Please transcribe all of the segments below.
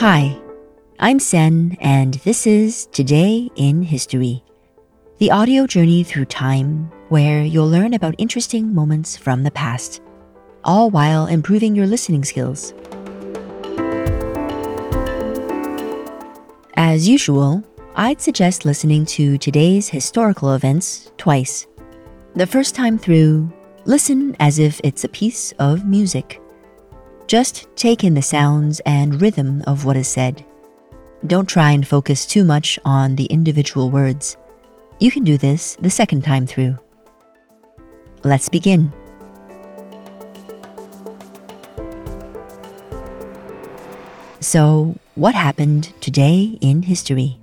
Hi, I'm Sen, and this is Today in History, the audio journey through time where you'll learn about interesting moments from the past all while improving your listening skills. As usual, I'd suggest listening to today's historical events twice. The first time through, listen as if it's a piece of music. Just take in the sounds and rhythm of what is said. Don't try and focus too much on the individual words. You can do this the second time through. Let's begin. So, what happened today in history?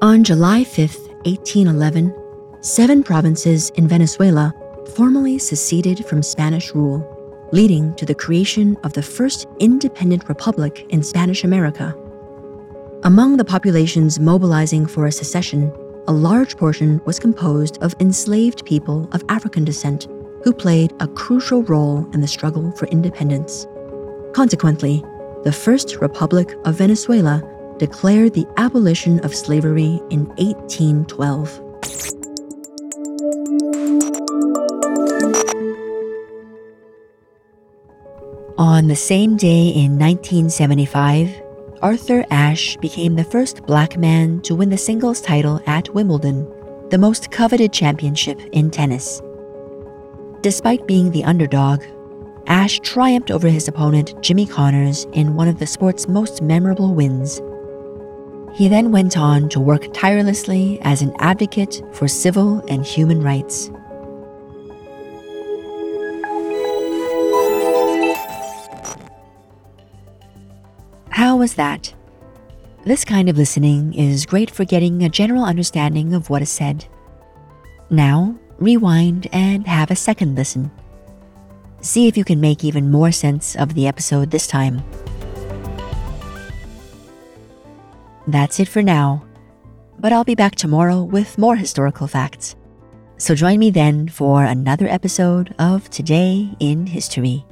On July 5th, 1811, seven provinces in Venezuela formally seceded from Spanish rule, leading to the creation of the first independent republic in Spanish America. Among the populations mobilizing for a secession, a large portion was composed of enslaved people of African descent who played a crucial role in the struggle for independence. Consequently, the First Republic of Venezuela declared the abolition of slavery in 1812. On the same day in 1975, Arthur Ashe became the first black man to win the singles title at Wimbledon, the most coveted championship in tennis. Despite being the underdog, Ashe triumphed over his opponent Jimmy Connors in one of the sport's most memorable wins. He then went on to work tirelessly as an advocate for civil and human rights. Was that? This kind of listening is great for getting a general understanding of what is said. Now, rewind and have a second listen. See if you can make even more sense of the episode this time. That's it for now, but I'll be back tomorrow with more historical facts. So join me then for another episode of Today in History.